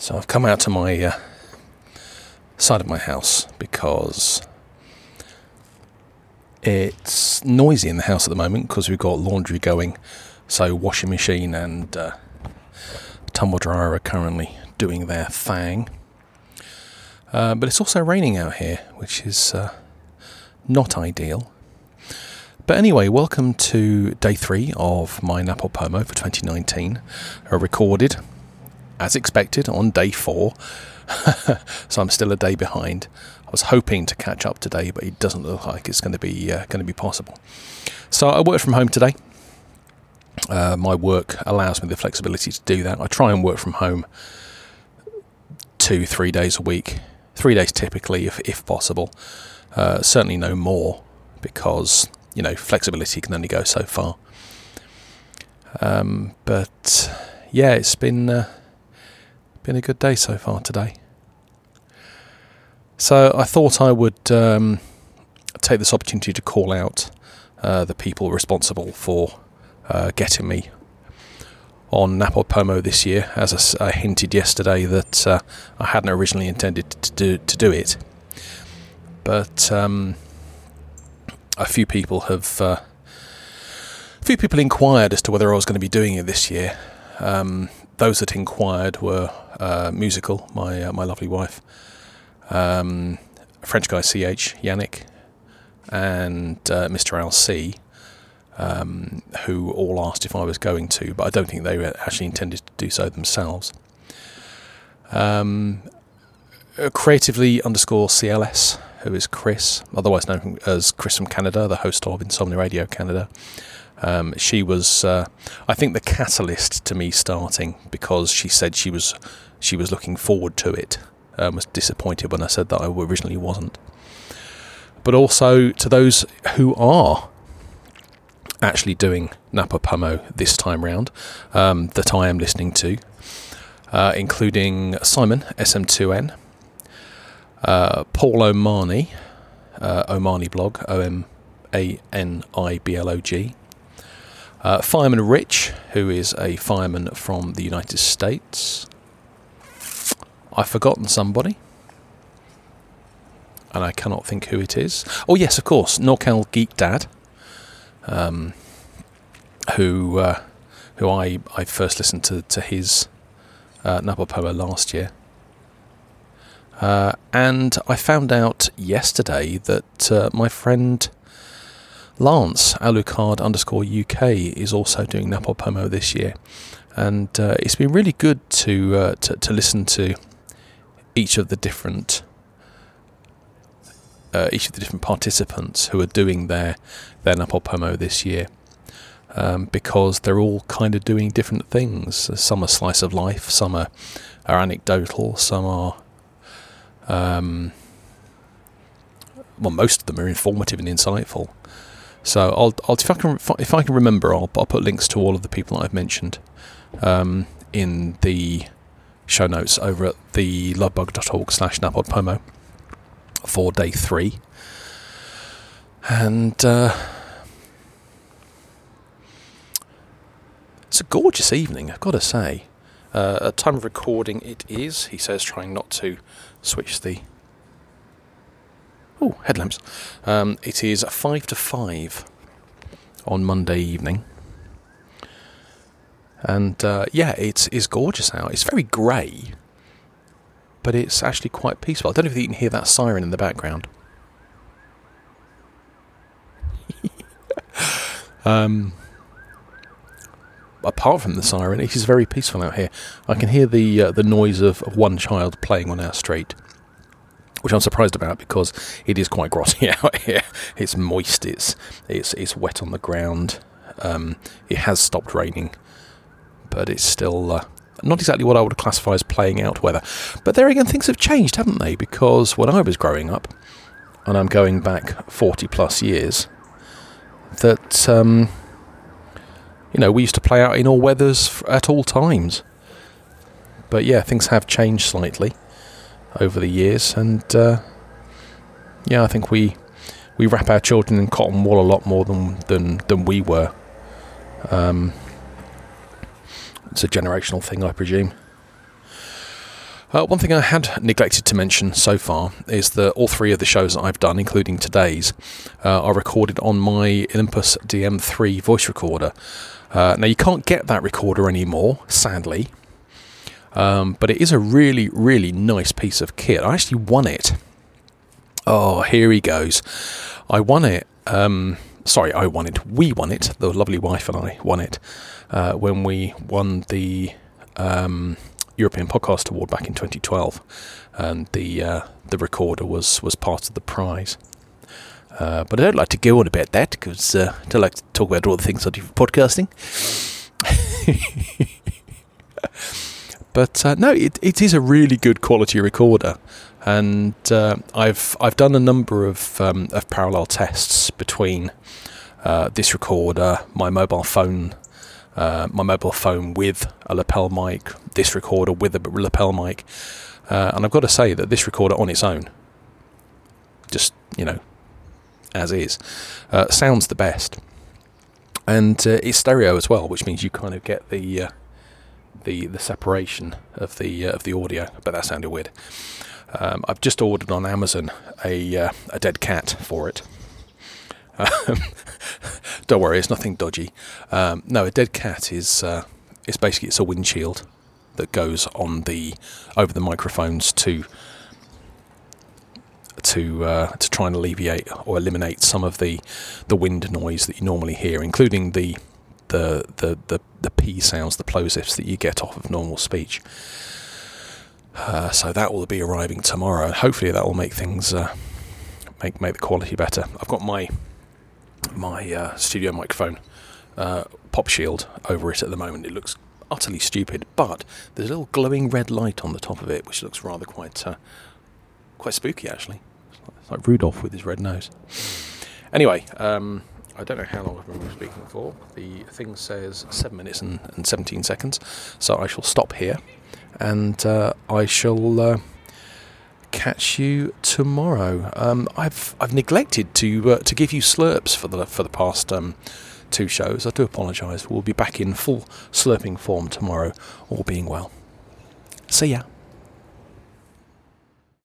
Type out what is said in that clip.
So I've come out to my uh, side of my house because it's noisy in the house at the moment because we've got laundry going. So washing machine and uh, tumble dryer are currently doing their thing. Uh, but it's also raining out here, which is uh, not ideal. But anyway, welcome to day three of my NaPoWoPoMo for 2019, uh, recorded as expected on day four. so I'm still a day behind. I was hoping to catch up today, but it doesn't look like it's going to be uh, going to be possible. So I work from home today. Uh, my work allows me the flexibility to do that. I try and work from home two, three days a week, three days typically, if if possible. Uh, certainly no more, because you know flexibility can only go so far. Um, but yeah, it's been uh, been a good day so far today. So I thought I would um, take this opportunity to call out uh, the people responsible for uh, getting me on NaPoWoPoMo this year. As I, I hinted yesterday, that uh, I hadn't originally intended to do, to do it, but um, a few people have. Uh, a few people inquired as to whether I was going to be doing it this year. Um, those that inquired were uh, musical, my uh, my lovely wife, um, French guy CH Yannick, and uh, Mr LC, um, who all asked if I was going to, but I don't think they actually intended to do so themselves. Um, creatively underscore CLS, who is Chris, otherwise known as Chris from Canada, the host of Insomnia Radio Canada. Um, she was, uh, I think, the catalyst to me starting because she said she was she was looking forward to it. Um, was disappointed when I said that I originally wasn't. But also to those who are actually doing NaPoWoPoMo this time round um, that I am listening to, uh, including Simon SM2N, uh, Paul Omani, uh, Omani blog O M A N I B L O G. Uh, fireman Rich, who is a fireman from the United States. I've forgotten somebody. And I cannot think who it is. Oh, yes, of course, Norcal Geek Dad, um, who uh, who I, I first listened to, to his uh, NaPoWoPoMo last year. Uh, and I found out yesterday that uh, my friend Lance, Alucard underscore UK, is also doing NaPoWoPoMo this year. And uh, it's been really good to, uh, to, to listen to each of the different uh, each of the different participants who are doing their their NaPoWoPoMo this year, um, because they're all kind of doing different things. Some are slice of life, some are, are anecdotal, some are. Um, well, most of them are informative and insightful. So I'll, I'll if I can if I can remember, I'll, I'll put links to all of the people I've mentioned um, in the show notes over at the lovebug.org slash NaPoWoPoMo for day three. And uh, it's a gorgeous evening, I've got to say. Uh, at time of recording, it is, he says, trying not to switch the. Oh, headlamps. Um, it is 5 to 5 on Monday evening. And uh, yeah, it's, it's gorgeous out. It's very grey, but it's actually quite peaceful. I don't know if you can hear that siren in the background. um, apart from the siren, it is very peaceful out here. I can hear the uh, the noise of, of one child playing on our street, which I'm surprised about because it is quite grotty out here. It's moist. It's it's it's wet on the ground. Um, it has stopped raining but it's still uh, not exactly what I would classify as playing out weather. But there again, things have changed, haven't they? Because when I was growing up, and I'm going back 40 plus years, that, um, you know, we used to play out in all weathers at all times. But yeah, things have changed slightly over the years, and uh, yeah, I think we we wrap our children in cotton wool a lot more than than, than we were. Um, it's a generational thing, I presume. Uh, one thing I had neglected to mention so far is that all three of the shows that I've done, including today's, uh, are recorded on my Olympus DM3 voice recorder. Uh, now, you can't get that recorder anymore, sadly, um, but it is a really, really nice piece of kit. I actually won it. Oh, here he goes. I won it. Um, sorry, I won it. We won it. The lovely wife and I won it uh, when we won the. Um, European Podcast Award back in 2012, and the uh, the recorder was was part of the prize. Uh, but I don't like to go on about that because uh, I don't like to talk about all the things I do for podcasting. but uh, no, it, it is a really good quality recorder, and uh, I've I've done a number of um, of parallel tests between uh, this recorder, my mobile phone uh, my mobile phone with a lapel mic, this recorder with a lapel mic, uh, and I've got to say that this recorder on its own, just you know, as is, uh, sounds the best, and uh, it's stereo as well, which means you kind of get the uh, the the separation of the uh, of the audio. But that sounded weird. Um, I've just ordered on Amazon a a dead cat for it. Um, don't worry, it's nothing dodgy. Um, no, a dead cat is uh, it's basically it's a windshield that goes on the over the microphones to to uh, to try and alleviate or eliminate some of the the wind noise that you normally hear, including the the the the, the p sounds, the plosives that you get off of normal speech. Uh, so that will be arriving tomorrow. Hopefully, that will make things uh, make make the quality better. I've got my my uh, studio microphone uh, pop shield over it at the moment. It looks utterly stupid, but there's a little glowing red light on the top of it, which looks rather quite uh, quite spooky actually. It's like Rudolph with his red nose. Anyway, um, I don't know how long I've been speaking for. The thing says seven minutes and, and 17 seconds, so I shall stop here, and uh, I shall uh, catch you tomorrow. Um, I've I've neglected to uh, to give you slurps for the for the past um, two shows. I do apologise. We'll be back in full slurping form tomorrow, all being well. See ya.